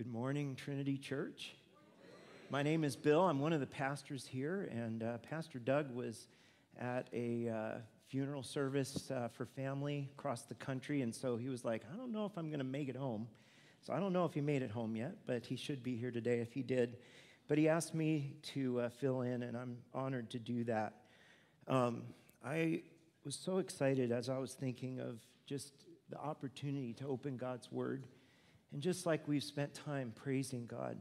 Good morning, Trinity Church. My name is Bill. I'm one of the pastors here, and uh, Pastor Doug was at a uh, funeral service uh, for family across the country, and so he was like, I don't know if I'm going to make it home. So I don't know if he made it home yet, but he should be here today if he did. But he asked me to uh, fill in, and I'm honored to do that. Um, I was so excited as I was thinking of just the opportunity to open God's Word. And just like we've spent time praising God,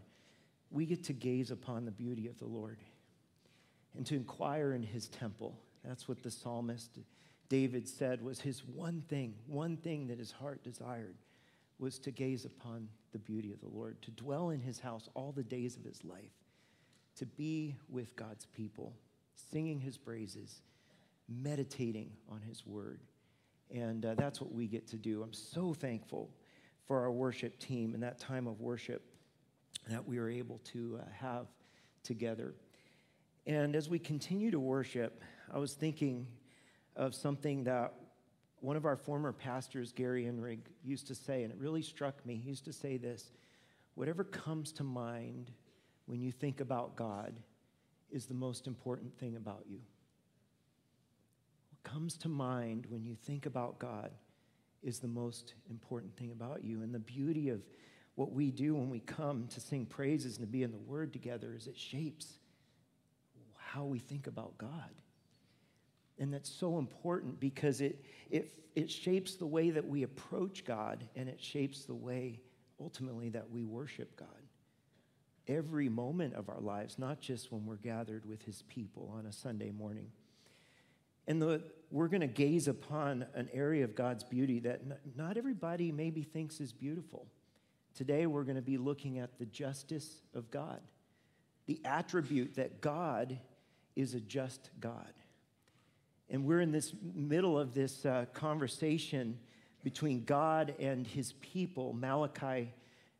we get to gaze upon the beauty of the Lord and to inquire in his temple. That's what the psalmist David said was his one thing, one thing that his heart desired was to gaze upon the beauty of the Lord, to dwell in his house all the days of his life, to be with God's people, singing his praises, meditating on his word. And uh, that's what we get to do. I'm so thankful for our worship team and that time of worship that we were able to uh, have together. And as we continue to worship, I was thinking of something that one of our former pastors, Gary Inrig, used to say, and it really struck me. He used to say this whatever comes to mind when you think about God is the most important thing about you. What comes to mind when you think about God is the most important thing about you. And the beauty of what we do when we come to sing praises and to be in the Word together is it shapes how we think about God. And that's so important because it, it, it shapes the way that we approach God and it shapes the way ultimately that we worship God. Every moment of our lives, not just when we're gathered with His people on a Sunday morning. And the, we're going to gaze upon an area of God's beauty that not everybody maybe thinks is beautiful. Today, we're going to be looking at the justice of God, the attribute that God is a just God. And we're in this middle of this uh, conversation between God and his people. Malachi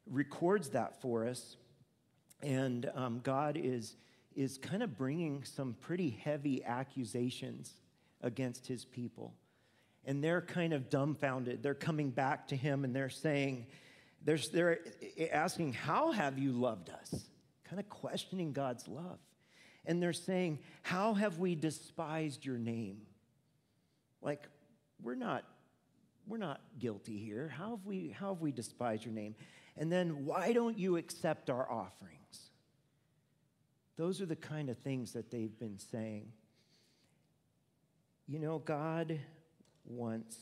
records that for us. And um, God is, is kind of bringing some pretty heavy accusations against his people. And they're kind of dumbfounded. They're coming back to him and they're saying, they're, they're asking, How have you loved us? Kind of questioning God's love. And they're saying, How have we despised your name? Like, we're not, we're not guilty here. How have, we, how have we despised your name? And then, why don't you accept our offerings? Those are the kind of things that they've been saying. You know, God wants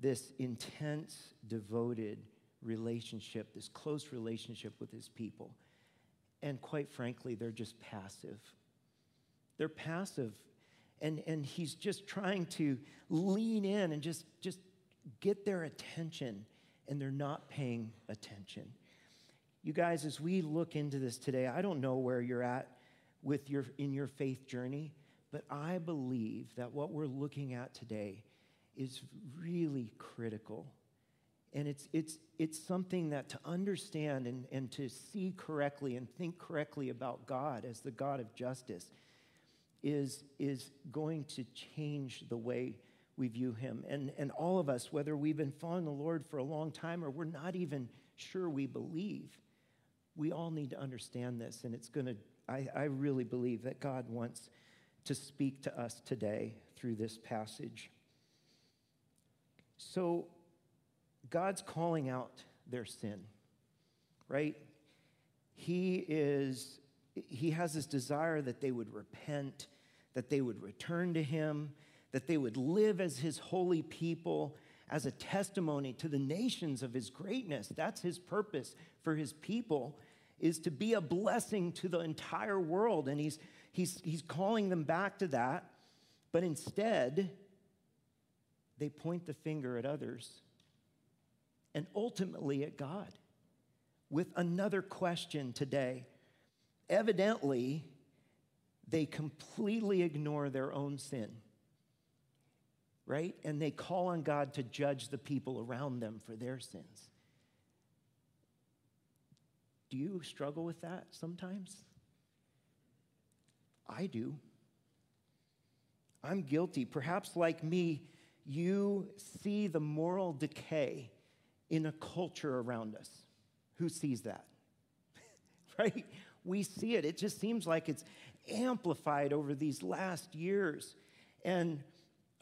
this intense, devoted relationship, this close relationship with his people. And quite frankly, they're just passive. They're passive. And, and he's just trying to lean in and just, just get their attention, and they're not paying attention. You guys, as we look into this today, I don't know where you're at with your, in your faith journey, but I believe that what we're looking at today is really critical and it's, it's, it's something that to understand and, and to see correctly and think correctly about God as the God of justice is, is going to change the way we view him. And, and all of us, whether we've been following the Lord for a long time or we're not even sure we believe, we all need to understand this. And it's going to, I, I really believe that God wants to speak to us today through this passage. So, God's calling out their sin, right? He is, he has this desire that they would repent, that they would return to him, that they would live as his holy people, as a testimony to the nations of his greatness. That's his purpose for his people, is to be a blessing to the entire world. And he's, he's, he's calling them back to that. But instead, they point the finger at others and ultimately at God with another question today. Evidently, they completely ignore their own sin, right? And they call on God to judge the people around them for their sins. Do you struggle with that sometimes? I do. I'm guilty. Perhaps, like me, you see the moral decay in a culture around us, Who sees that? right? We see it. It just seems like it's amplified over these last years. And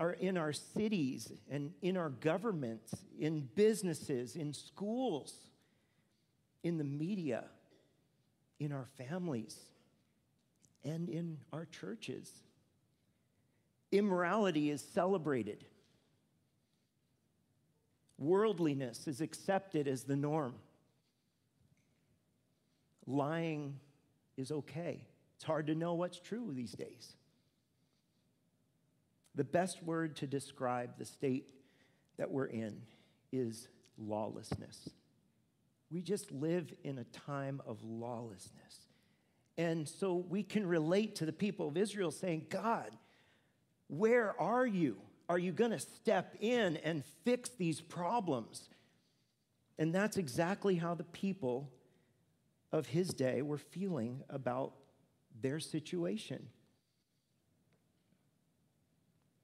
are in our cities and in our governments, in businesses, in schools, in the media, in our families, and in our churches. Immorality is celebrated. Worldliness is accepted as the norm. Lying is okay. It's hard to know what's true these days. The best word to describe the state that we're in is lawlessness. We just live in a time of lawlessness. And so we can relate to the people of Israel saying, God, where are you? Are you going to step in and fix these problems? And that's exactly how the people of his day were feeling about their situation.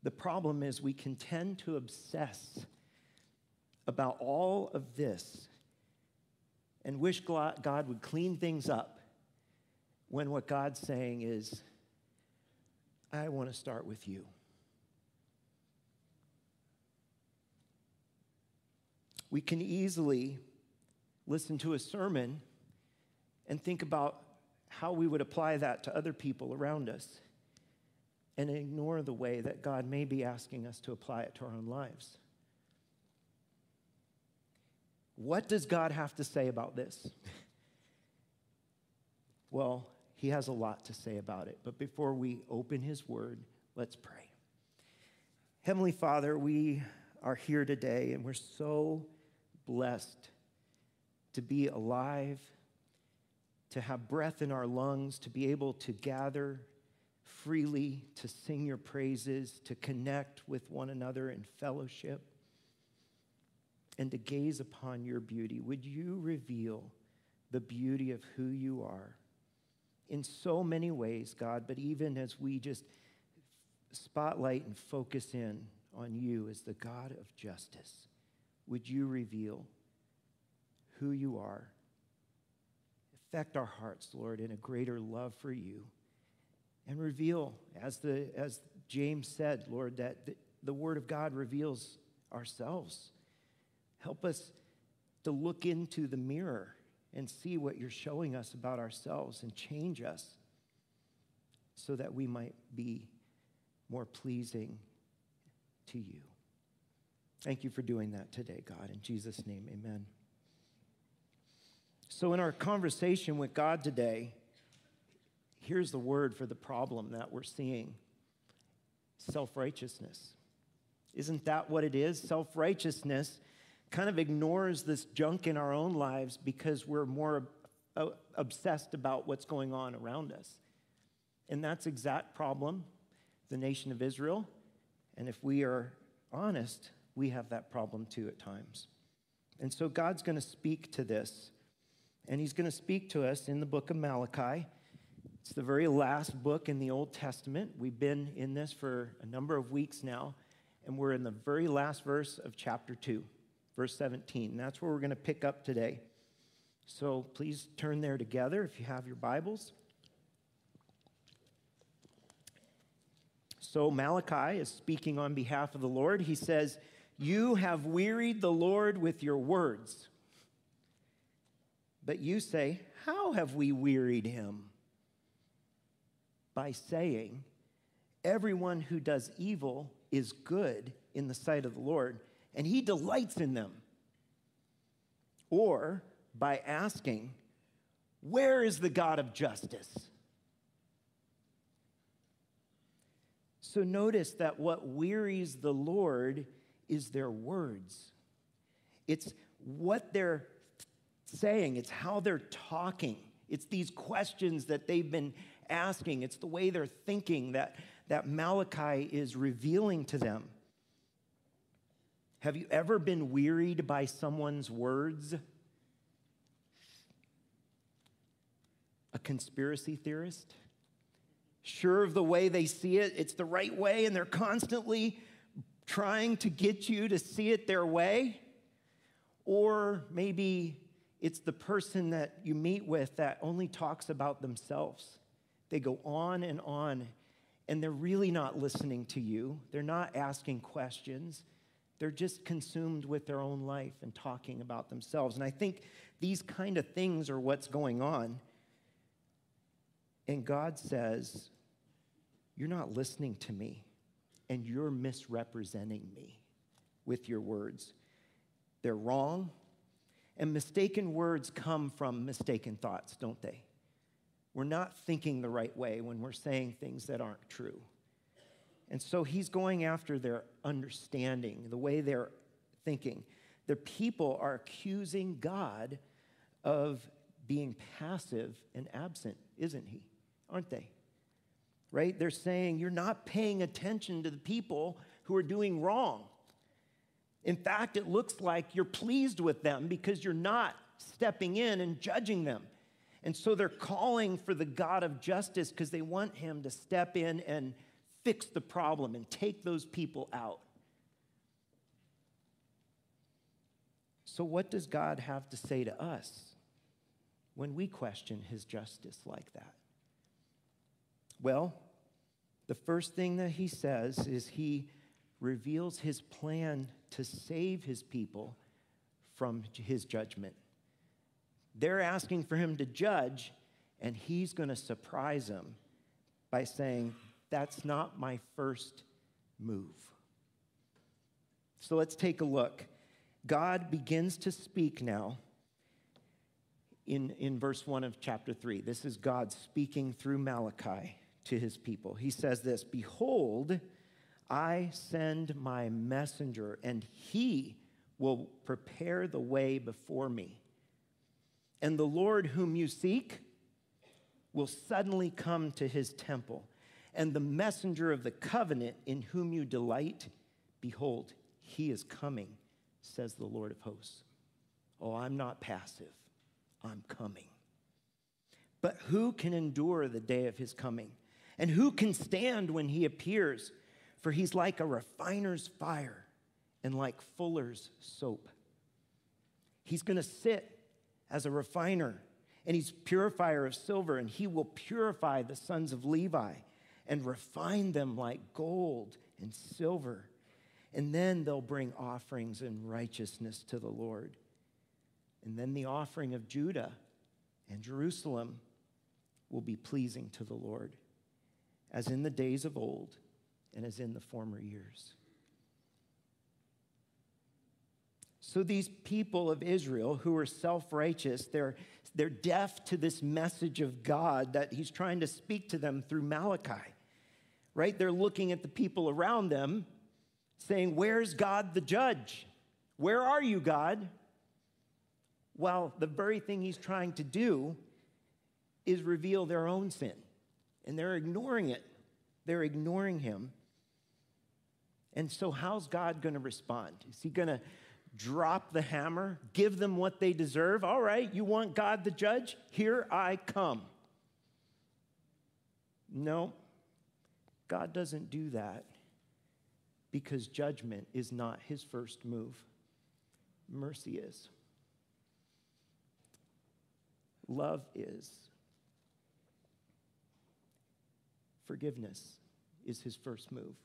The problem is we can tend to obsess about all of this and wish God would clean things up when what God's saying is, I want to start with you. We can easily listen to a sermon and think about how we would apply that to other people around us and ignore the way that God may be asking us to apply it to our own lives. What does God have to say about this? well, he has a lot to say about it. But before we open his word, let's pray. Heavenly Father, we are here today and we're so blessed to be alive, to have breath in our lungs, to be able to gather freely to sing your praises, to connect with one another in fellowship, and to gaze upon your beauty. Would you reveal the beauty of who you are in so many ways, God, but even as we just spotlight and focus in on you as the God of justice, would you reveal who you are? Affect our hearts, Lord, in a greater love for you and reveal, as, the, as James said, Lord, that the, the Word of God reveals ourselves. Help us to look into the mirror and see what you're showing us about ourselves and change us so that we might be more pleasing to you. Thank you for doing that today, God. In Jesus' name, amen. So, in our conversation with God today, here's the word for the problem that we're seeing self righteousness. Isn't that what it is? Self righteousness kind of ignores this junk in our own lives because we're more obsessed about what's going on around us. And that's exact problem the nation of Israel. And if we are honest, we have that problem too at times. And so God's going to speak to this. And he's going to speak to us in the book of Malachi. It's the very last book in the Old Testament. We've been in this for a number of weeks now, and we're in the very last verse of chapter 2, verse 17. That's where we're going to pick up today. So please turn there together if you have your Bibles. So Malachi is speaking on behalf of the Lord. He says, You have wearied the Lord with your words. But you say, How have we wearied him? by saying, Everyone who does evil is good in the sight of the Lord, and he delights in them. Or by asking, Where is the God of justice? So notice that what wearies the Lord is their words. It's what they're saying, it's how they're talking. It's these questions that they've been asking, it's the way they're thinking that, that Malachi is revealing to them. Have you ever been wearied by someone's words? A conspiracy theorist? Sure of the way they see it, it's the right way, and they're constantly trying to get you to see it their way? Or maybe It's the person that you meet with that only talks about themselves. They go on and on, and they're really not listening to you. They're not asking questions. They're just consumed with their own life and talking about themselves. And I think these kind of things are what's going on. And God says, You're not listening to me, and you're misrepresenting me with your words. They're wrong, and mistaken words come from mistaken thoughts, don't they? We're not thinking the right way when we're saying things that aren't true. And so he's going after their understanding, the way they're thinking. The people are accusing God of being passive and absent, isn't he? Aren't they? Right? They're saying you're not paying attention to the people who are doing wrong. In fact, it looks like you're pleased with them because you're not stepping in and judging them. And so they're calling for the God of justice because they want him to step in and fix the problem and take those people out. So, what does God have to say to us when we question his justice like that? Well, the first thing that he says is he reveals his plan to save his people from his judgment. They're asking for him to judge, and he's going to surprise them by saying, That's not my first move. So let's take a look. God begins to speak now in, in verse 1 of chapter 3. This is God speaking through Malachi to his people. He says this Behold, I send my messenger, and he will prepare the way before me. And the Lord whom you seek will suddenly come to his temple. And the messenger of the covenant in whom you delight, behold, he is coming, says the Lord of hosts. Oh, I'm not passive, I'm coming. But who can endure the day of his coming? And who can stand when he appears? For he's like a refiner's fire and like fuller's soap. He's to sit as a refiner, and he's purifier of silver, and he will purify the sons of Levi and refine them like gold and silver. And then they'll bring offerings in righteousness to the Lord. And then the offering of Judah and Jerusalem will be pleasing to the Lord, as in the days of old and as in the former years. So these people of Israel who are self righteous, they're, they're deaf to this message of God that he's trying to speak to them through Malachi, right? They're looking at the people around them saying, Where's God the judge? Where are you, God? Well, the very thing he's trying to do is reveal their own sin, and they're ignoring it. They're ignoring him. And so, how's God going to respond? Is he going to drop the hammer, give them what they deserve? All right, you want God the judge? Here I come. No, God doesn't do that because judgment is not his first move, mercy is. Love is. Forgiveness is his first move.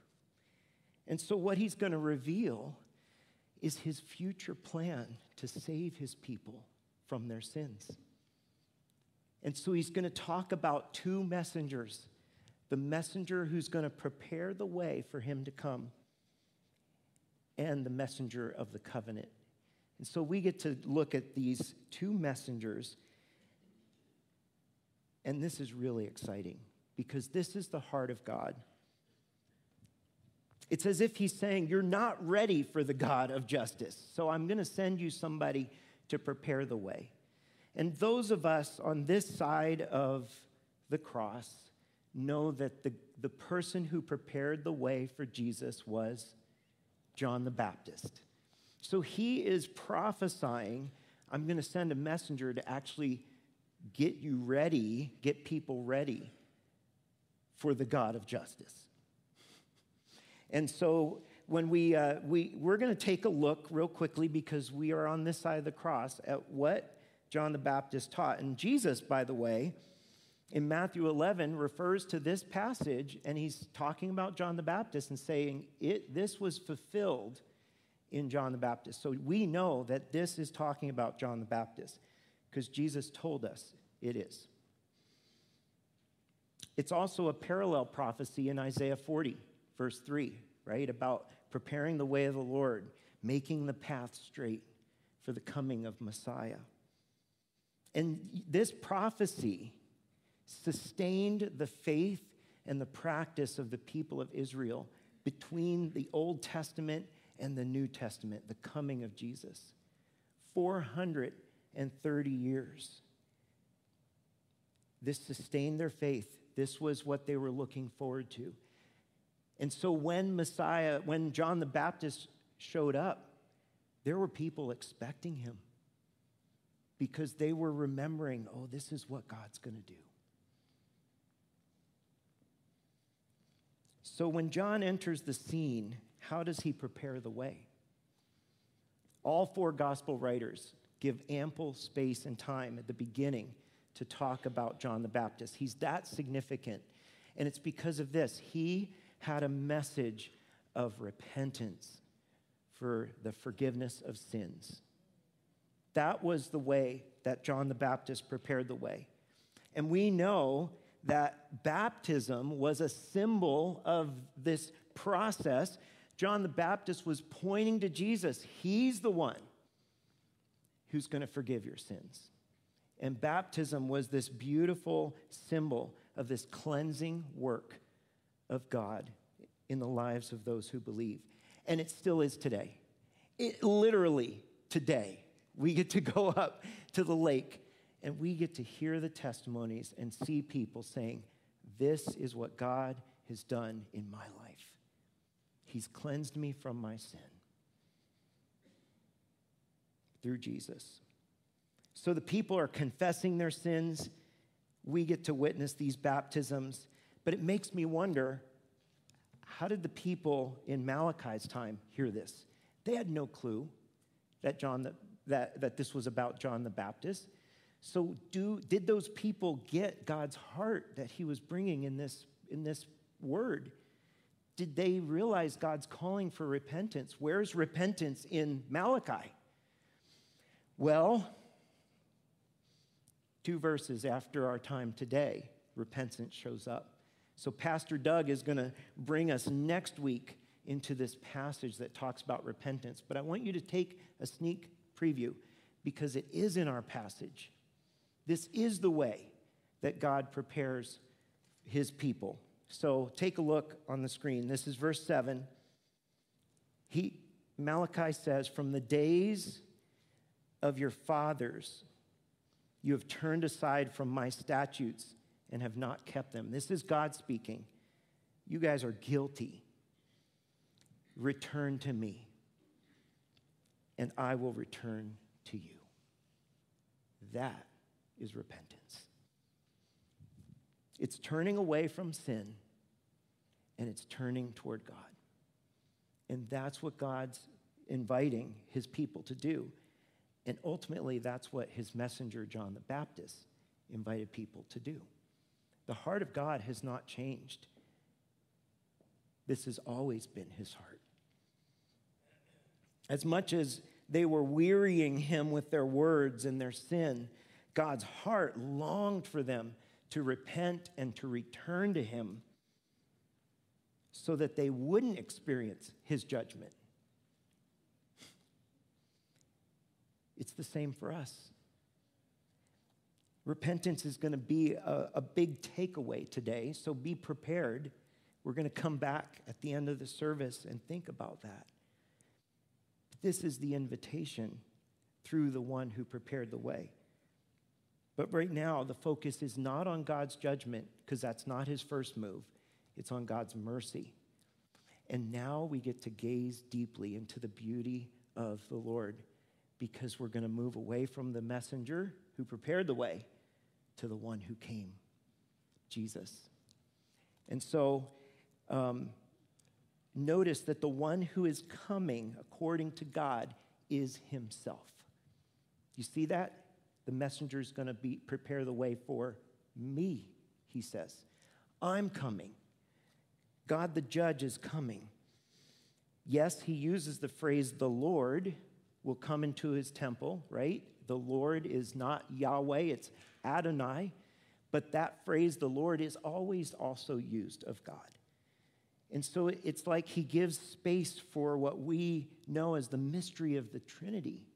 And so, what he's going to reveal is his future plan to save his people from their sins. And so, he's going to talk about two messengers the messenger who's going to prepare the way for him to come, and the messenger of the covenant. And so, we get to look at these two messengers. And this is really exciting because this is the heart of God. It's as if he's saying, You're not ready for the God of justice, so I'm going to send you somebody to prepare the way. And those of us on this side of the cross know that the, the person who prepared the way for Jesus was John the Baptist. So he is prophesying, I'm going to send a messenger to actually get you ready, get people ready for the God of justice. And so when we, uh, we, we're going to take a look real quickly because we are on this side of the cross at what John the Baptist taught. And Jesus, by the way, in Matthew 11 refers to this passage and he's talking about John the Baptist and saying it this was fulfilled in John the Baptist. So we know that this is talking about John the Baptist because Jesus told us it is. It's also a parallel prophecy in Isaiah 40, verse 3, right? About preparing the way of the Lord, making the path straight for the coming of Messiah. And this prophecy sustained the faith and the practice of the people of Israel between the Old Testament and the New Testament, the coming of Jesus. 430 years. This sustained their faith. This was what they were looking forward to. And so when Messiah, when John the Baptist showed up, there were people expecting him because they were remembering, oh, this is what God's going to do. So when John enters the scene, how does he prepare the way? All four gospel writers give ample space and time at the beginning to talk about John the Baptist. He's that significant. And it's because of this. He had a message of repentance for the forgiveness of sins. That was the way that John the Baptist prepared the way. And we know that baptism was a symbol of this process. John the Baptist was pointing to Jesus. He's the one who's going to forgive your sins. And baptism was this beautiful symbol of this cleansing work of God in the lives of those who believe. And it still is today. It literally today we get to go up to the lake and we get to hear the testimonies and see people saying, This is what God has done in my life. He's cleansed me from my sin through Jesus. So the people are confessing their sins. We get to witness these baptisms. But it makes me wonder how did the people in Malachi's time hear this? They had no clue that John the that, that this was about John the Baptist. So, do, did those people get God's heart that he was bringing in this, in this word? Did they realize God's calling for repentance? Where's repentance in Malachi? Well, two verses after our time today, repentance shows up. So, Pastor Doug is going to bring us next week into this passage that talks about repentance. But I want you to take a sneak preview because it is in our passage. This is the way that God prepares his people. So take a look on the screen. This is verse 7. He, Malachi says, From the days of your fathers, you have turned aside from my statutes and have not kept them. This is God speaking. You guys are guilty. Return to me and I will return to you. That is repentance. It's turning away from sin and it's turning toward God. And that's what God's inviting his people to do. And ultimately, that's what his messenger, John the Baptist, invited people to do. The heart of God has not changed. This has always been his heart. As much as they were wearying him with their words and their sin, God's heart longed for them to repent and to return to him so that they wouldn't experience his judgment. It's the same for us. Repentance is going to be a, a, big takeaway today, so be prepared. We're going to come back at the end of the service and think about that. This is the invitation through the one who prepared the way. But right now, the focus is not on God's judgment, because that's not his first move, it's on God's mercy. And now we get to gaze deeply into the beauty of the Lord because we're going to move away from the messenger who prepared the way to the one who came, Jesus. And so, um, notice that the one who is coming according to God is himself. You see that? The messenger is going to be prepare the way for me, he says. I'm coming. God the judge is coming. Yes, he uses the phrase the Lord will come into his temple, right? The Lord is not Yahweh, it's Adonai. But that phrase, the Lord, is always also used of God. And so it's like he gives space for what we know as the mystery of the Trinity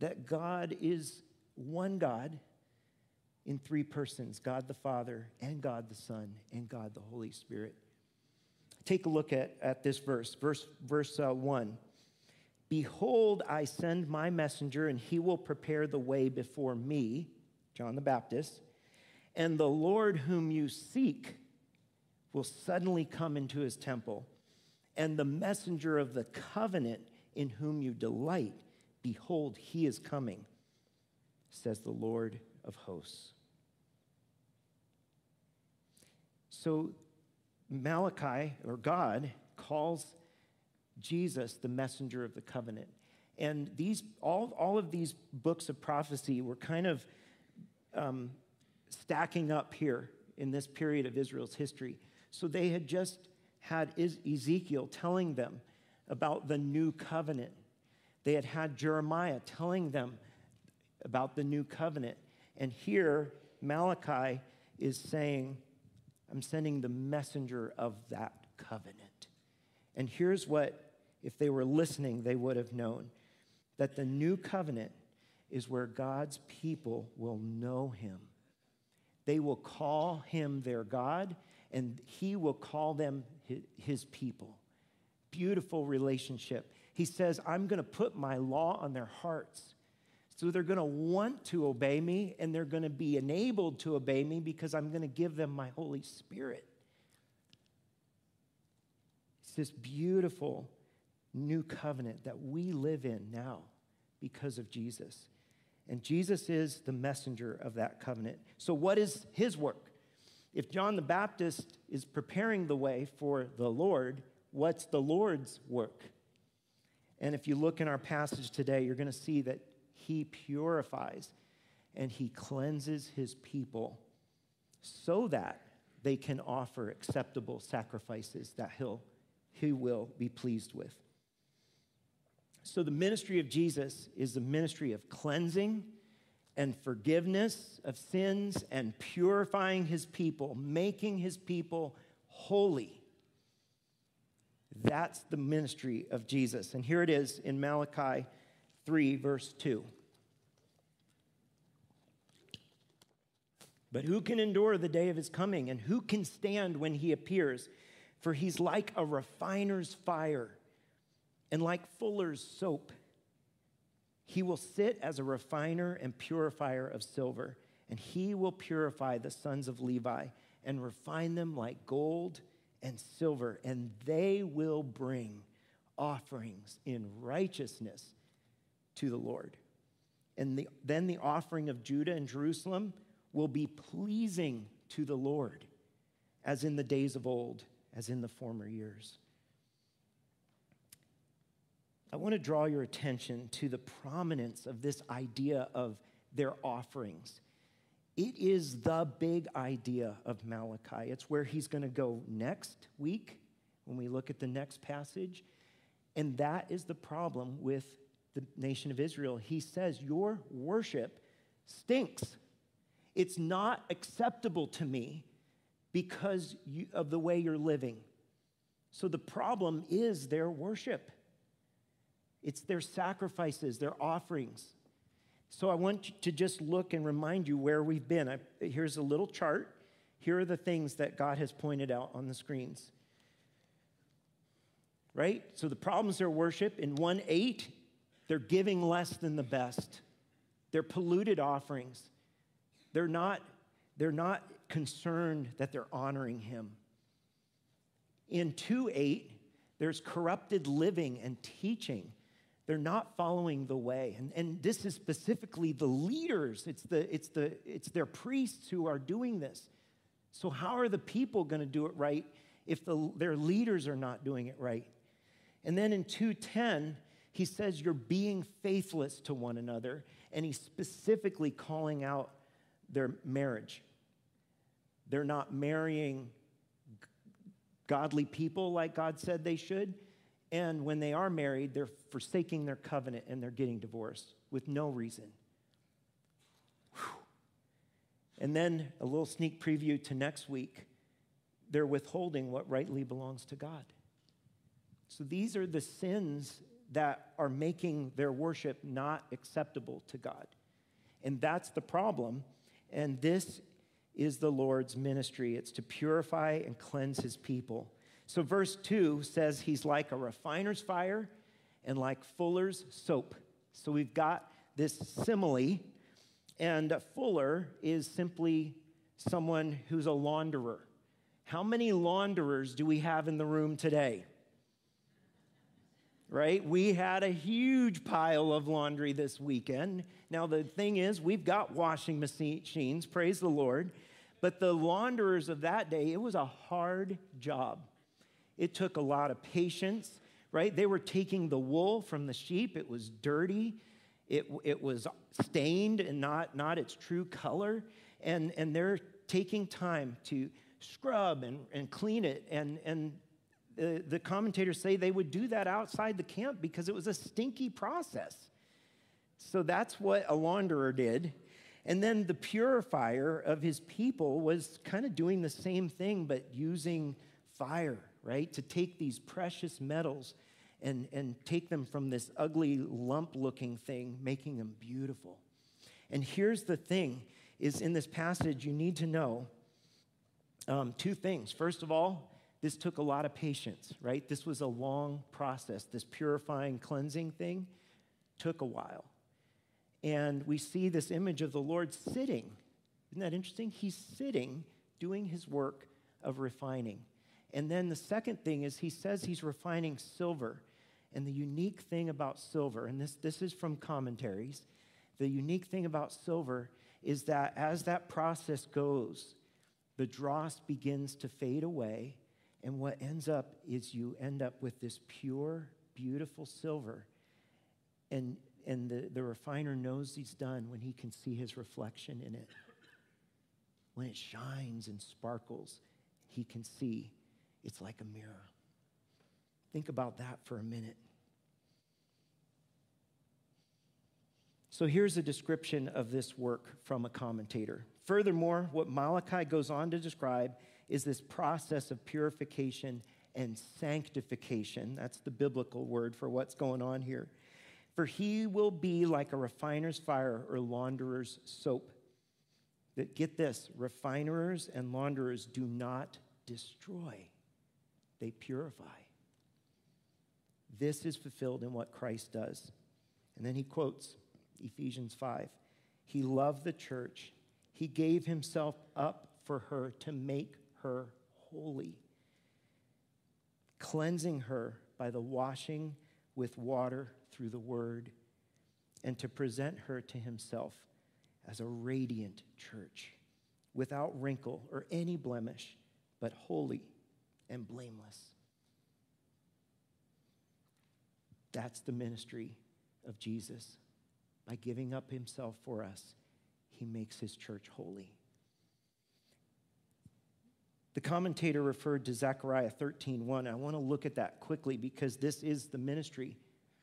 that God is one God in three persons God the Father, and God the Son, and God the Holy Spirit. Take a look at, at this verse, verse, verse uh, 1. Behold, I send my messenger, and he will prepare the way before me, John the Baptist, and the Lord whom you seek will suddenly come into his temple, and the messenger of the covenant in whom you delight, behold, he is coming, says the Lord of hosts. So Malachi, or God, calls Jesus the messenger of the covenant. And these, all, all of these books of prophecy were kind of um, stacking up here in this period of Israel's history. So they had just had Ezekiel telling them about the new covenant. They had had Jeremiah telling them about the new covenant. And here, Malachi is saying, I'm sending the messenger of that covenant. And here's what, if they were listening, they would have known that the new covenant is where God's people will know him. They will call him their God, and he will call them his people. Beautiful relationship. He says, I'm going to put my law on their hearts so they're going to want to obey me and they're going to be enabled to obey me because I'm going to give them my Holy Spirit. It's this beautiful new covenant that we live in now because of Jesus. And Jesus is the messenger of that covenant. So, what is his work? If John the Baptist is preparing the way for the Lord, what's the Lord's work? And if you look in our passage today, you're going to see that he purifies and he cleanses his people so that they can offer acceptable sacrifices that he'll, he will be pleased with. So, the ministry of Jesus is the ministry of cleansing and forgiveness of sins and purifying his people, making his people holy. That's the ministry of Jesus. And here it is in Malachi 3, verse 2. But who can endure the day of his coming, and who can stand when he appears? For he's like a refiner's fire and like fuller's soap. He will sit as a refiner and purifier of silver, and he will purify the sons of Levi and refine them like gold and silver, and they will bring offerings in righteousness to the Lord. And the, then the offering of Judah and Jerusalem will be pleasing to the Lord, as in the days of old, as in the former years. I want to draw your attention to the prominence of this idea of their offerings. It is the big idea of Malachi. It's where he's going to go next week when we look at the next passage. And that is the problem with the nation of Israel, he says, Your worship stinks. It's not acceptable to me because you, of the way you're living. So the problem is their worship, it's their sacrifices, their offerings. So I want to just look and remind you where we've been. I, here's a little chart. Here are the things that God has pointed out on the screens. Right? So the problems are worship in 1 8 they're giving less than the best. They're polluted offerings. They're not, they're not concerned that they're honoring him. In 2 8, there's corrupted living and teaching. They're not following the way. And, and this is specifically the leaders, it's, the, it's, the, it's their priests who are doing this. So, how are the people going to do it right if the, their leaders are not doing it right? And then in 210, he says you're being faithless to one another And he's specifically calling out their marriage. They're not marrying godly people like God said they should. And when they are married, they're forsaking their covenant and they're getting divorced with no reason. Whew. And then a little sneak preview to next week they're withholding what rightly belongs to God. So these are the sins that are making their worship not acceptable to God. And that's the problem. And this is the Lord's ministry it's to purify and cleanse his people. So, verse 2 says he's like a refiner's fire and like fuller's soap. So, we've got this simile, and a fuller is simply someone who's a launderer. How many launderers do we have in the room today? Right? We had a huge pile of laundry this weekend. Now, the thing is, we've got washing machines, praise the Lord. But the launderers of that day, it was a hard job. It took a lot of patience, right? They were taking the wool from the sheep, it was dirty, it, it was stained and not, not its true color. And, and they're taking time to scrub and, and clean it. And, and the, the commentators say they would do that outside the camp because it was a stinky process. So that's what a launderer did. And then the purifier of his people was kind of doing the same thing, but using fire, right? To take these precious metals and, and take them from this ugly lump looking thing, making them beautiful. And here's the thing is in this passage, you need to know um, two things. First of all, this took a lot of patience, right? This was a long process. This purifying, cleansing thing took a while. And we see this image of the Lord sitting. Isn't that interesting? He's sitting, doing his work of refining. And then the second thing is he says he's refining silver. And the unique thing about silver, and this, this is from commentaries, the unique thing about silver is that as that process goes, the dross begins to fade away. And what ends up is you end up with this pure, beautiful silver. And and the, the refiner knows he's done when he can see his reflection in it. When it shines and sparkles, he can see it's like a mirror. Think about that for a minute. So here's a description of this work from a commentator. Furthermore, what Malachi goes on to describe is this process of purification and sanctification. That's the biblical word for what's going on here. For he will be like a refiner's fire or launderer's soap. That get this, refiners and launderers do not destroy, they purify. This is fulfilled in what Christ does. And then he quotes Ephesians 5. He loved the church. He gave himself up for her to make her holy, cleansing her by the washing with water through the word and to present her to himself as a radiant church without wrinkle or any blemish, but holy and blameless. That's the ministry of Jesus. By giving up himself for us, he makes his church holy. The commentator referred to Zechariah 13:1. I want to look at that quickly because this is the ministry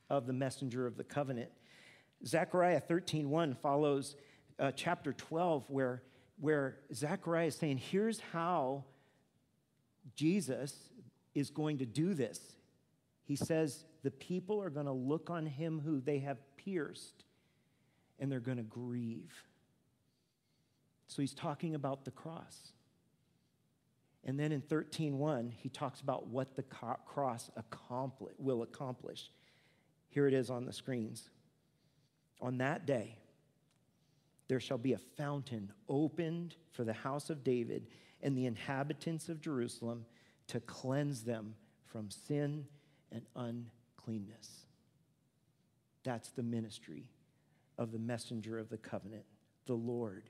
of the messenger of the covenant. Zechariah 13:1 follows uh, chapter 12 where, where Zechariah is saying, here's how Jesus is going to do this. He says, the people are going to look on him who they have pierced and they're going to grieve. So he's talking about the cross. And then in 13:1, he talks about what the cross accomplish, will accomplish. Here it is on the screens. On that day, there shall be a fountain opened for the house of David and the inhabitants of Jerusalem to cleanse them from sin and uncleanness. That's the ministry of the messenger of the covenant, the Lord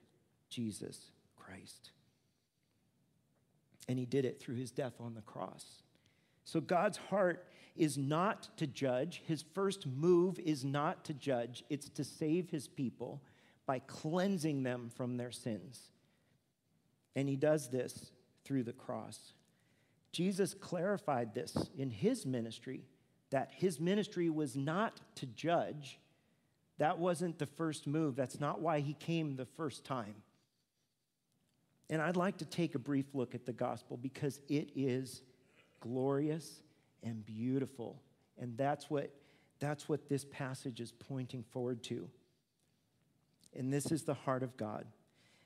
Jesus Christ. And he did it through his death on the cross. So God's heart is not to judge. His first move is not to judge, it's to save his people by cleansing them from their sins. And he does this through the cross. Jesus clarified this in his ministry that his ministry was not to judge. That wasn't the first move. That's not why he came the first time. And I'd like to take a brief look at the gospel because it is glorious and beautiful. And that's what, that's what this passage is pointing forward to. And this is the heart of God.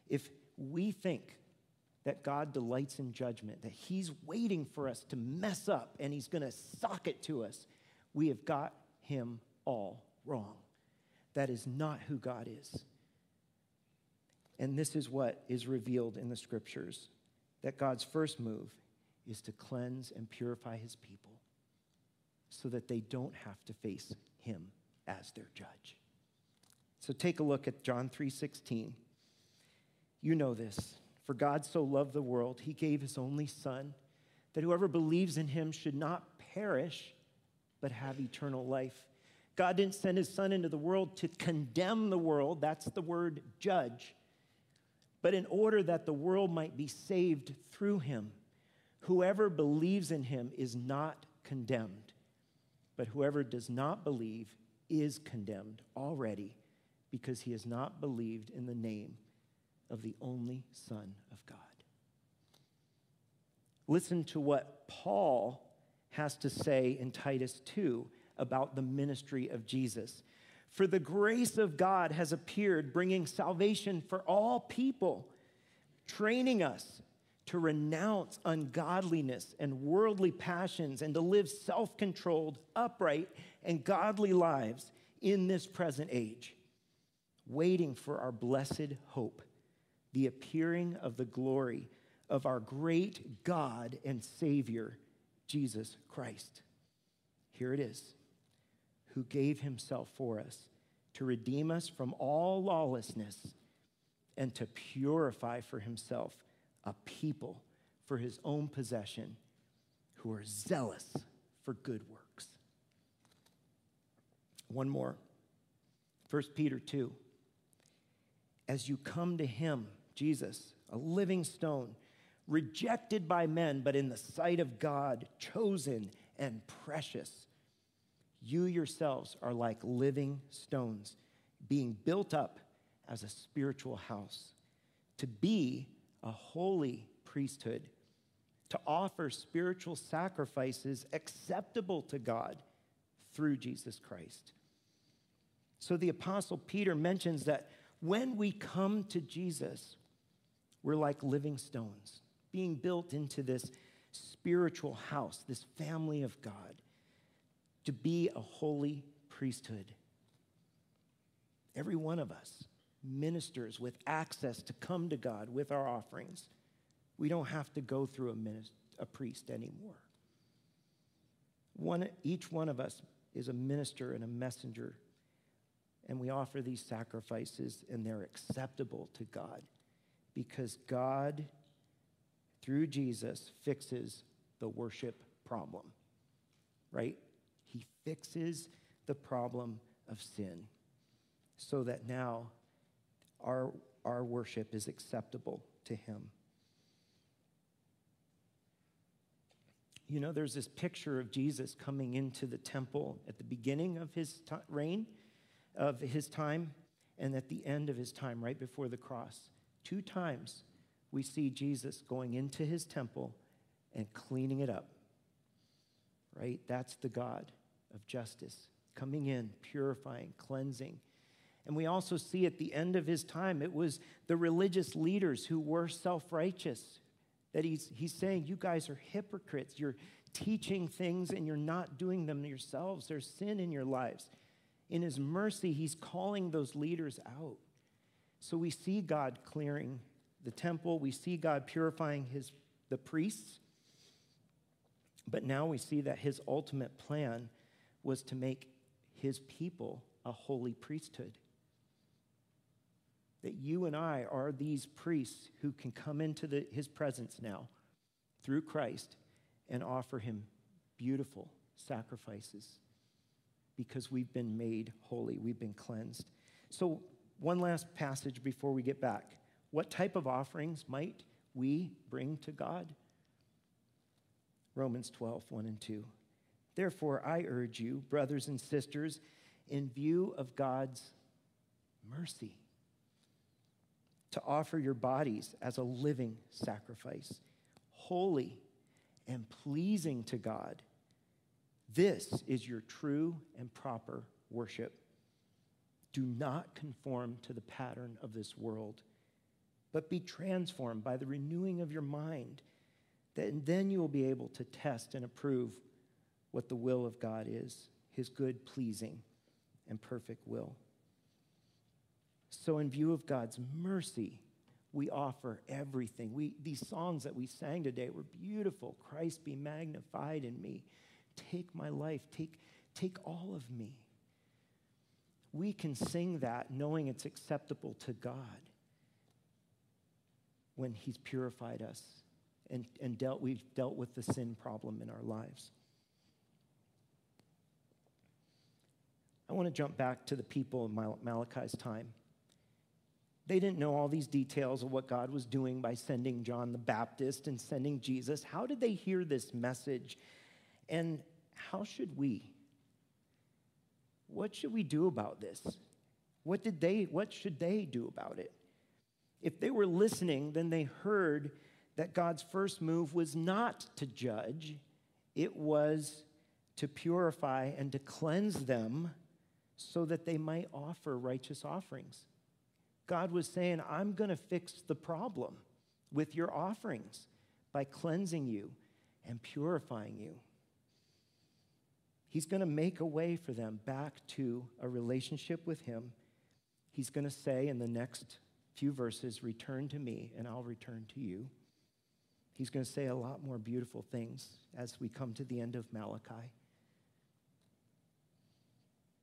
If we think that God delights in judgment, that He's waiting for us to mess up and He's going to sock it to us, we have got Him all wrong. That is not who God is. And this is what is revealed in the scriptures that God's first move is to cleanse and purify His people so that they don't have to face Him as their judge. So take a look at John 3:16. You know this. For God so loved the world, he gave his only son that whoever believes in him should not perish but have eternal life. God didn't send his son into the world to condemn the world, that's the word judge, but in order that the world might be saved through him. Whoever believes in him is not condemned, but whoever does not believe is condemned already because he has not believed in the name of the only Son of God. Listen to what Paul has to say in Titus 2 about the ministry of Jesus. For the grace of God has appeared, bringing salvation for all people, training us to renounce ungodliness and worldly passions and to live self controlled, upright, and godly lives in this present age waiting for our blessed hope, the appearing of the glory of our great God and Savior, Jesus Christ. Here it is, who gave himself for us to redeem us from all lawlessness and to purify for himself a people for his own possession who are zealous for good works. One more. 1 Peter 2 as you come to him, Jesus, a living stone, rejected by men, but in the sight of God, chosen and precious. You yourselves are like living stones, being built up as a spiritual house, to be a holy priesthood, to offer spiritual sacrifices acceptable to God through Jesus Christ. So the Apostle Peter mentions that when we come to Jesus, we're like living stones, being built into this spiritual house, this family of God, to be a holy priesthood. Every one of us ministers with access to come to God with our offerings. We don't have to go through a, minister, a priest anymore. One, each one of us is a minister and a messenger and we offer these sacrifices, and they're acceptable to God because God, through Jesus, fixes the worship problem, right? He fixes the problem of sin so that now our, our worship is acceptable to Him. You know, there's this picture of Jesus coming into the temple at the beginning of his t- reign of his time and at the end of his time, right before the cross. Two times we see Jesus going into his temple and cleaning it up, right? That's the God of justice coming in, purifying, cleansing. And we also see at the end of his time, it was the religious leaders who were self righteous. That he's, he's saying, You guys are hypocrites. You're teaching things and you're not doing them yourselves. There's sin in your lives in his mercy, he's calling those leaders out. So we see God clearing the temple, we see God purifying his, the priests, but now we see that his ultimate plan was to make his people a holy priesthood. That you and I are these priests who can come into the, his presence now through Christ and offer him beautiful sacrifices because we've been made holy, we've been cleansed. So, one last passage before we get back. What type of offerings might we bring to God? Romans 12, 1 and 2. Therefore, I urge you, brothers and sisters, in view of God's mercy, to offer your bodies as a living sacrifice, holy and pleasing to God. This is your true and proper worship. Do not conform to the pattern of this world, but be transformed by the renewing of your mind. That then you will be able to test and approve what the will of God is, his good, pleasing, and perfect will. So, in view of God's mercy, we offer everything. We, these songs that we sang today were beautiful. Christ be magnified in me. Take my life, take, take all of me. We can sing that knowing it's acceptable to God when He's purified us and, and dealt, we've dealt with the sin problem in our lives. I want to jump back to the people of Malachi's time. They didn't know all these details of what God was doing by sending John the Baptist and sending Jesus. How did they hear this message? And how should we? What should we do about this? What did they what should they do about it? If they were listening, then they heard that God's first move was not to judge, it was to purify and to cleanse them so that they might offer righteous offerings. God was saying, I'm going to fix the problem with your offerings by cleansing you and purifying you. He's going to make a way for them back to a relationship with Him. He's going to say in the next few verses, Return to me, and I'll return to you. He's going to say a lot more beautiful things as we come to the end of Malachi.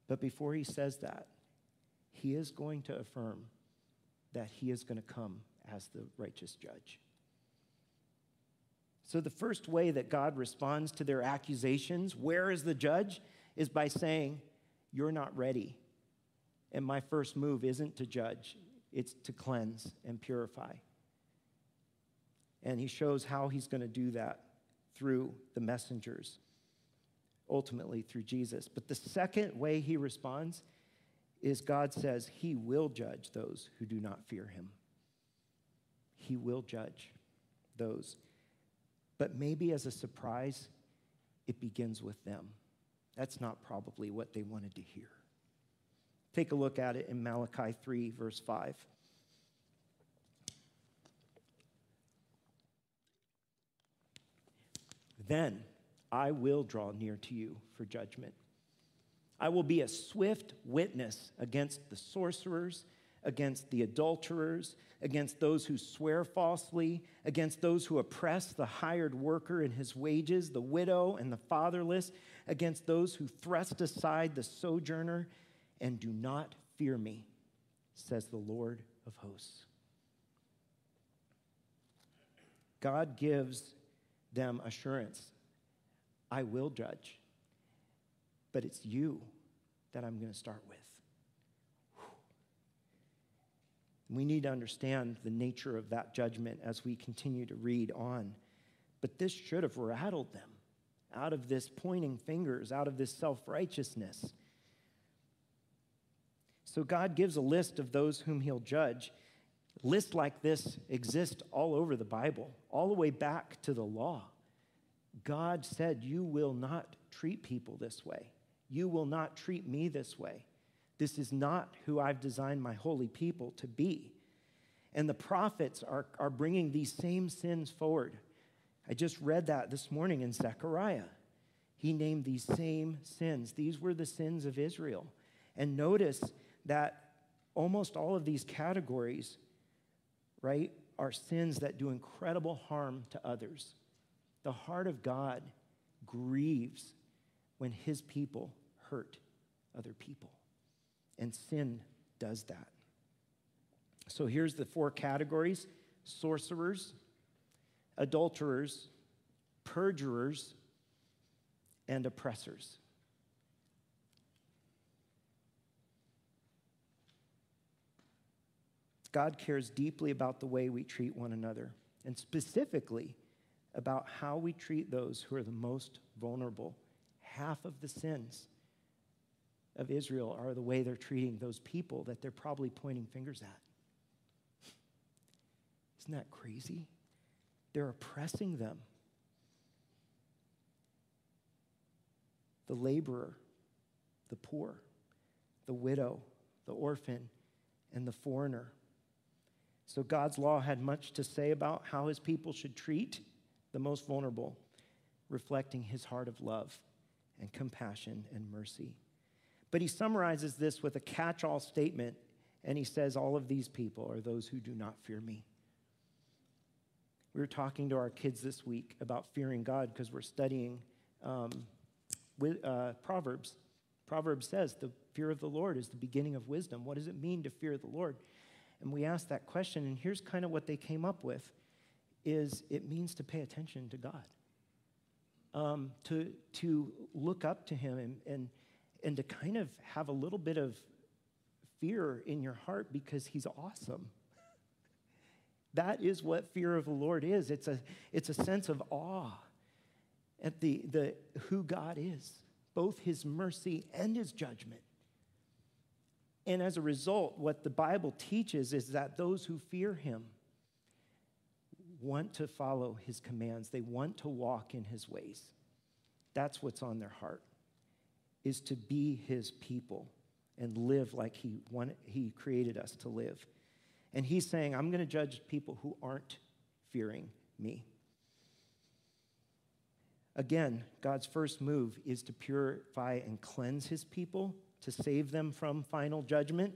But before he says that, he is going to affirm that he is going to come as the righteous judge. So, the first way that God responds to their accusations, where is the judge, is by saying, You're not ready. And my first move isn't to judge, it's to cleanse and purify. And he shows how he's going to do that through the messengers, ultimately through Jesus. But the second way he responds is God says he will judge those who do not fear him. He will judge those. But maybe as a surprise, it begins with them. That's not probably what they wanted to hear. Take a look at it in Malachi 3, verse 5. Then I will draw near to you for judgment I will be a swift witness against the sorcerers, against the adulterers, against those who swear falsely, against those who oppress the hired worker in his wages, the widow and the fatherless, against those who thrust aside the sojourner and do not fear me, says the Lord of hosts. God gives them assurance I will judge but it's you that I'm going to start with. We need to understand the nature of that judgment as we continue to read on. But this should have rattled them out of this pointing fingers, out of this self righteousness. So God gives a list of those whom he'll judge. Lists like this exist all over the Bible, all the way back to the law. God said, You will not treat people this way. You will not treat me this way. This is not who I've designed my holy people to be. And the prophets are, are bringing these same sins forward. I just read that this morning in Zechariah. He named these same sins. These were the sins of Israel. And notice that almost all of these categories, right, are sins that do incredible harm to others. The heart of God grieves when his people hurt other people. And sin does that. So here's the four categories sorcerers, adulterers, perjurers, and oppressors. God cares deeply about the way we treat one another, and specifically about how we treat those who are the most vulnerable. Half of the sins of Israel are the way they're treating those people that they're probably pointing fingers at. Isn't that crazy? They're oppressing them. The laborer, the poor, the widow, the orphan, and the foreigner. So God's law had much to say about how his people should treat the most vulnerable, reflecting his heart of love and compassion and mercy. But he summarizes this with a catch all statement, and he says, All of these people are those who do not fear me. We were talking to our kids this week about fearing God because we're studying um, with, uh, Proverbs. Proverbs says the fear of the Lord is the beginning of wisdom. What does it mean to fear the Lord? And we asked that question, and here's kind of what they came up with is it means to pay attention to God. Um, to, to look up to him and, and, and to kind of have a little bit of fear in your heart because he's awesome. That is what fear of the Lord is. It's a, it's a sense of awe at the, the, who God is, both his mercy and his judgment. And as a result, what the Bible teaches is that those who fear him want to follow his commands, they want to walk in his ways. That's what's on their heart, is to be his people and live like he, wanted, he created us to live. And he's saying, I'm going to judge people who aren't fearing me. Again, God's first move is to purify and cleanse his people, to save them from final judgment.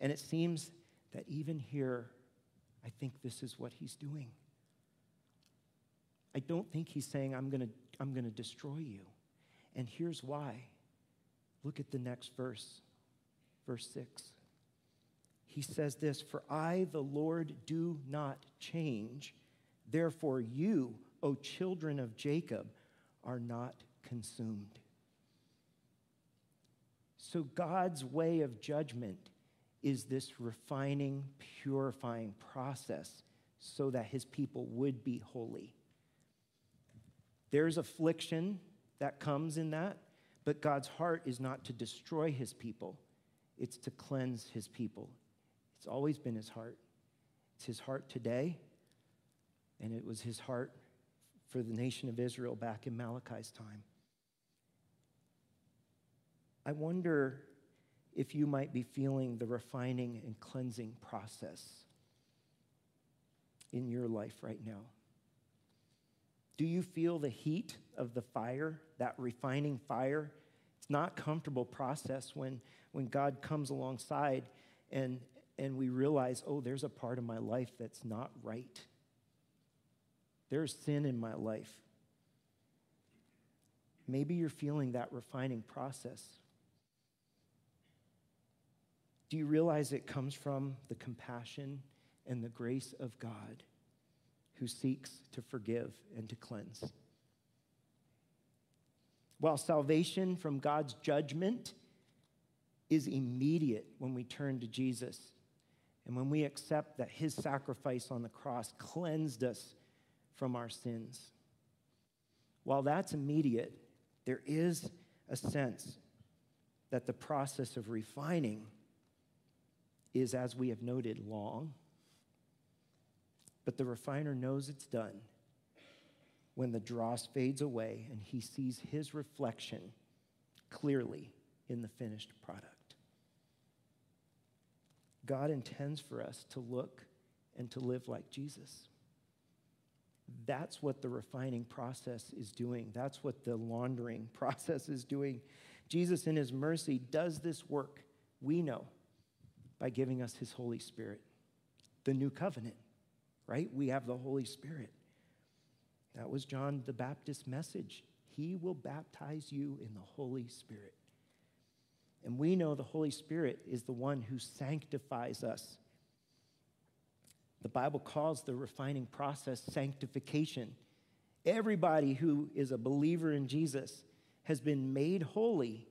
And it seems that even here, I think this is what he's doing. I don't think he's saying, I'm going to I'm going to destroy you. And here's why. Look at the next verse, verse 6 he says this For I, the Lord, do not change. Therefore, you, O children of Jacob, are not consumed. So, God's way of judgment is this refining, purifying process so that his people would be holy. There's affliction that comes in that, but God's heart is not to destroy his people, it's to cleanse his people it's always been his heart. It's his heart today, and it was his heart for the nation of Israel back in Malachi's time. I wonder if you might be feeling the refining and cleansing process in your life right now. Do you feel the heat of the fire, that refining fire? It's not comfortable process when, when God comes alongside and, and we realize, oh, there's a part of my life that's not right. There's sin in my life. Maybe you're feeling that refining process. Do you realize it comes from the compassion and the grace of God who seeks to forgive and to cleanse? While salvation from God's judgment is immediate when we turn to Jesus, and when we accept that his sacrifice on the cross cleansed us from our sins, while that's immediate, there is a sense that the process of refining is, as we have noted, long. But the refiner knows it's done when the dross fades away and he sees his reflection clearly in the finished product. God intends for us to look and to live like Jesus. That's what the refining process is doing. That's what the laundering process is doing. Jesus, in his mercy, does this work, we know, by giving us his Holy Spirit. The new covenant, right? We have the Holy Spirit. That was John the Baptist's message. He will baptize you in the Holy Spirit. And we know the Holy Spirit is the one who sanctifies us. The Bible calls the refining process sanctification. Everybody who is a believer in Jesus has been made holy,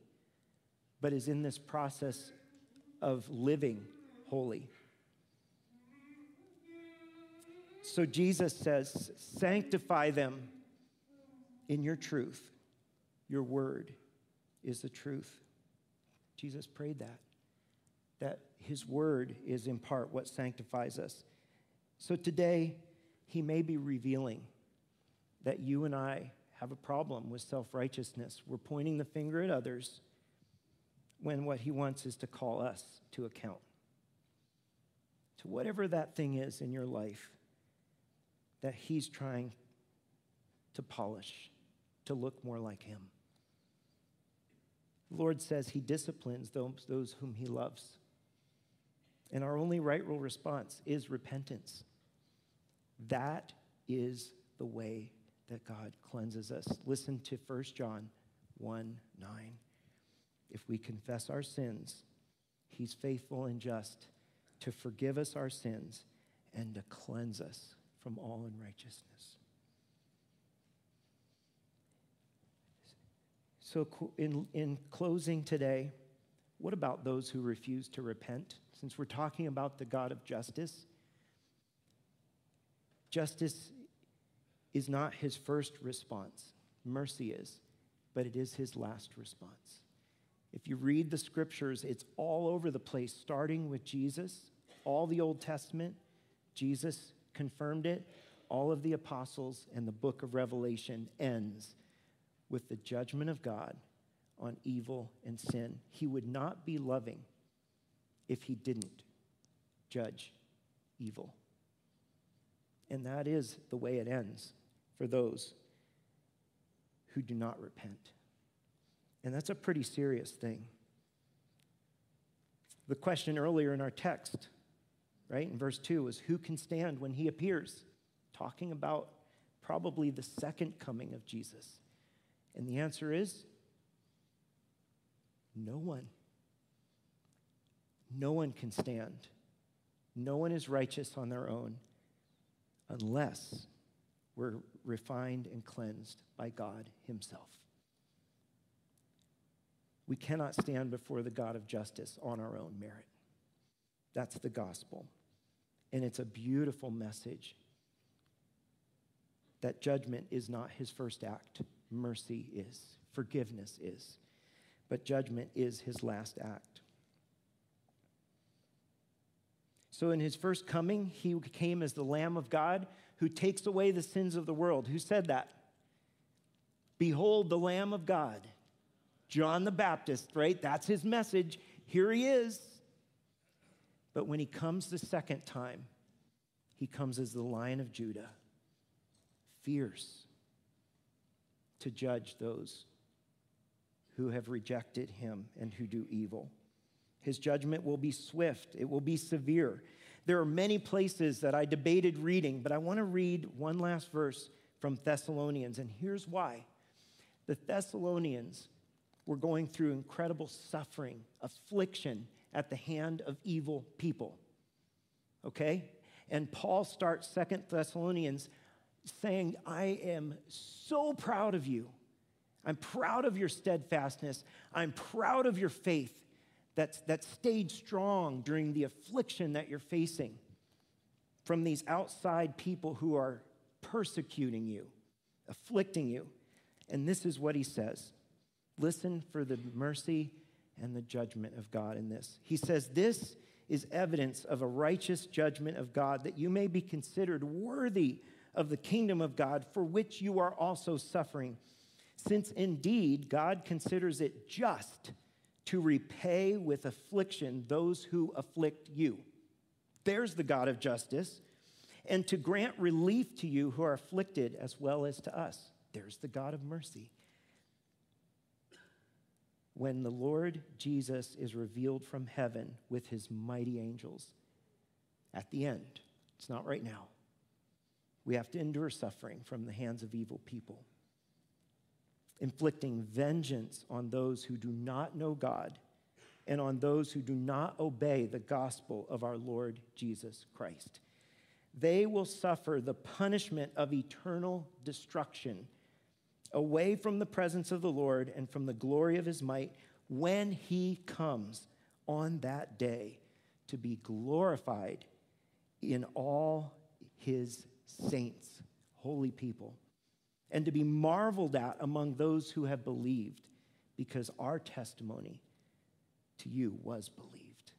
but is in this process of living holy. So Jesus says, Sanctify them in your truth. Your word is the truth. Jesus prayed that, that his word is in part what sanctifies us. So today, he may be revealing that you and I have a problem with self righteousness. We're pointing the finger at others when what he wants is to call us to account. To whatever that thing is in your life that he's trying to polish, to look more like him. The Lord says he disciplines those, those whom he loves. And our only rightful response is repentance. That is the way that God cleanses us. Listen to 1 John 1 9. If we confess our sins, he's faithful and just to forgive us our sins and to cleanse us from all unrighteousness. So, in, in closing today, what about those who refuse to repent? Since we're talking about the God of justice, justice is not his first response, mercy is, but it is his last response. If you read the scriptures, it's all over the place, starting with Jesus, all the Old Testament. Jesus confirmed it. All of the apostles and the book of Revelation ends with the judgment of God on evil and sin. He would not be loving if he didn't judge evil. And that is the way it ends for those who do not repent. And that's a pretty serious thing. The question earlier in our text, right, in verse 2, was who can stand when he appears? Talking about probably the second coming of Jesus. And the answer is no one. No one can stand. No one is righteous on their own unless we're refined and cleansed by God Himself. We cannot stand before the God of justice on our own merit. That's the gospel. And it's a beautiful message that judgment is not his first act, mercy is, forgiveness is, but judgment is his last act. So, in his first coming, he came as the Lamb of God who takes away the sins of the world. Who said that? Behold, the Lamb of God. John the Baptist, right? That's his message. Here he is. But when he comes the second time, he comes as the Lion of Judah, fierce to judge those who have rejected him and who do evil. His judgment will be swift, it will be severe. There are many places that I debated reading, but I want to read one last verse from Thessalonians, and here's why. The Thessalonians were going through incredible suffering, affliction at the hand of evil people. Okay? And Paul starts Second Thessalonians saying, I am so proud of you. I'm proud of your steadfastness. I'm proud of your faith that's, that stayed strong during the affliction that you're facing from these outside people who are persecuting you, afflicting you. And this is what he says Listen for the mercy and the judgment of God in this. He says, This is evidence of a righteous judgment of God, that you may be considered worthy of the kingdom of God, for which you are also suffering. Since indeed God considers it just to repay with affliction those who afflict you. There's the God of justice. And to grant relief to you who are afflicted as well as to us. There's the God of mercy. When the Lord Jesus is revealed from heaven with his mighty angels at the end, it's not right now. We have to endure suffering from the hands of evil people inflicting vengeance on those who do not know God and on those who do not obey the gospel of our Lord Jesus Christ. They will suffer the punishment of eternal destruction away from the presence of the Lord and from the glory of his might when he comes on that day to be glorified in all his saints, holy people, and to be marveled at among those who have believed, because our testimony to you was believed.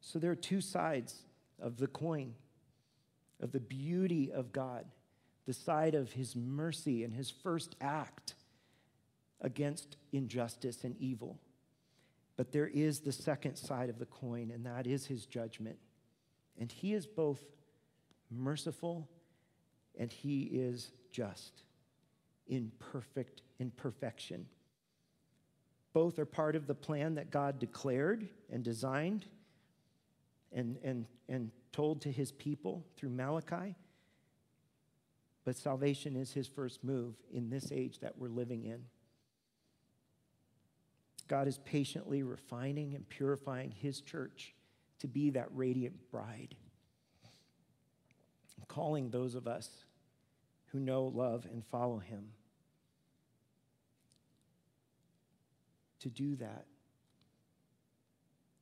So there are two sides of the coin of the beauty of God, the side of his mercy and his first act against injustice and evil. But there is the second side of the coin, and that is his judgment. And he is both merciful and he is just in perfect in perfection. Both are part of the plan that God declared and designed and, and, and told to his people through Malachi. But salvation is his first move in this age that we're living in. God is patiently refining and purifying his church to be that radiant bride, calling those of us who know, love, and follow him to do that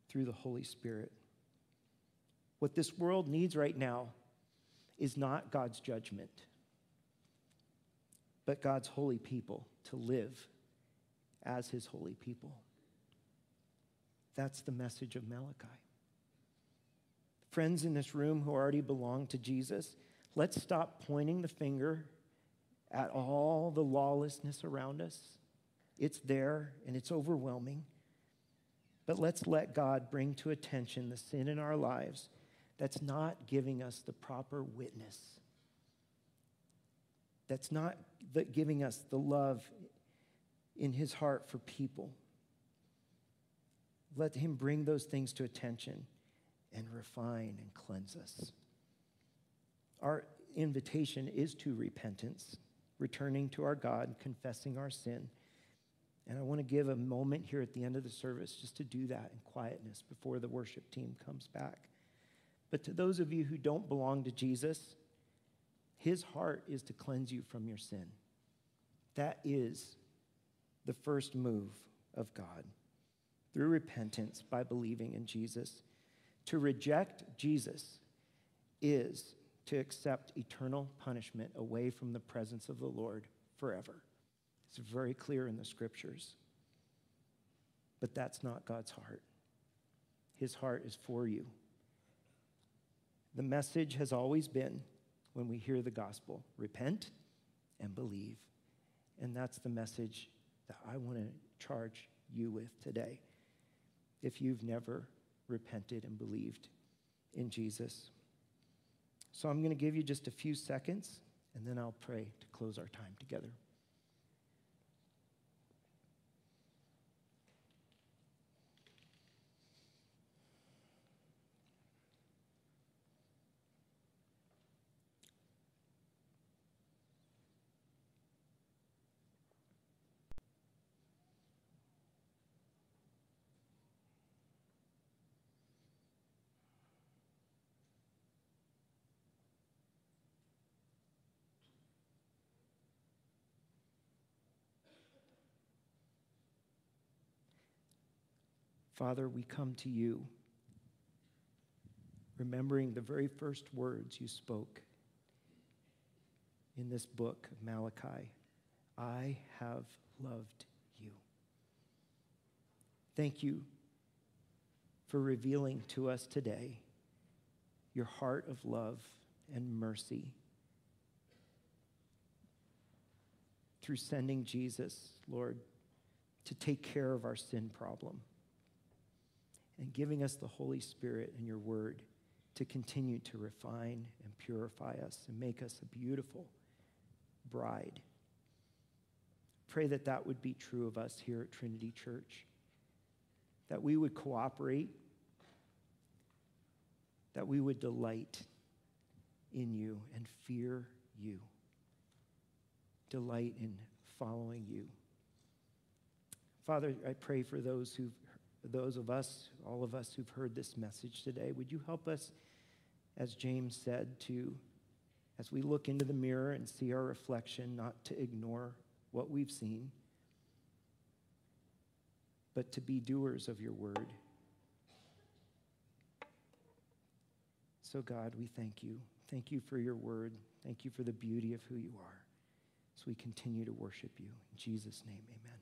through the Holy Spirit. What this world needs right now is not God's judgment, but God's holy people to live as his holy people. That's the message of Malachi. Friends in this room who already belong to Jesus, let's stop pointing the finger at all the lawlessness around us. It's there and it's overwhelming. But let's let God bring to attention the sin in our lives that's not giving us the proper witness, that's not giving us the love in his heart for people. Let him bring those things to attention and refine and cleanse us. Our invitation is to repentance, returning to our God, confessing our sin. And I want to give a moment here at the end of the service just to do that in quietness before the worship team comes back. But to those of you who don't belong to Jesus, his heart is to cleanse you from your sin. That is the first move of God through repentance by believing in Jesus. To reject Jesus is to accept eternal punishment away from the presence of the Lord forever. It's very clear in the scriptures. But that's not God's heart. His heart is for you. The message has always been when we hear the gospel repent and believe. And that's the message that I want to charge you with today. If you've never repented and believed in Jesus. So I'm going to give you just a few seconds and then I'll pray to close our time together. Father, we come to you remembering the very first words you spoke in this book Malachi I have loved you. Thank you for revealing to us today your heart of love and mercy through sending Jesus, Lord, to take care of our sin problem and giving us the Holy Spirit and your word to continue to refine and purify us and make us a beautiful bride. Pray that that would be true of us here at Trinity Church, that we would cooperate, that we would delight in you and fear you, delight in following you. Father, I pray for those who've those of us, all of us who've heard this message today, would you help us, as James said, to as we look into the mirror and see our reflection, not to ignore what we've seen, but to be doers of your word. So, God, we thank you. Thank you for your word. Thank you for the beauty of who you are. As we continue to worship you. In Jesus' name, amen.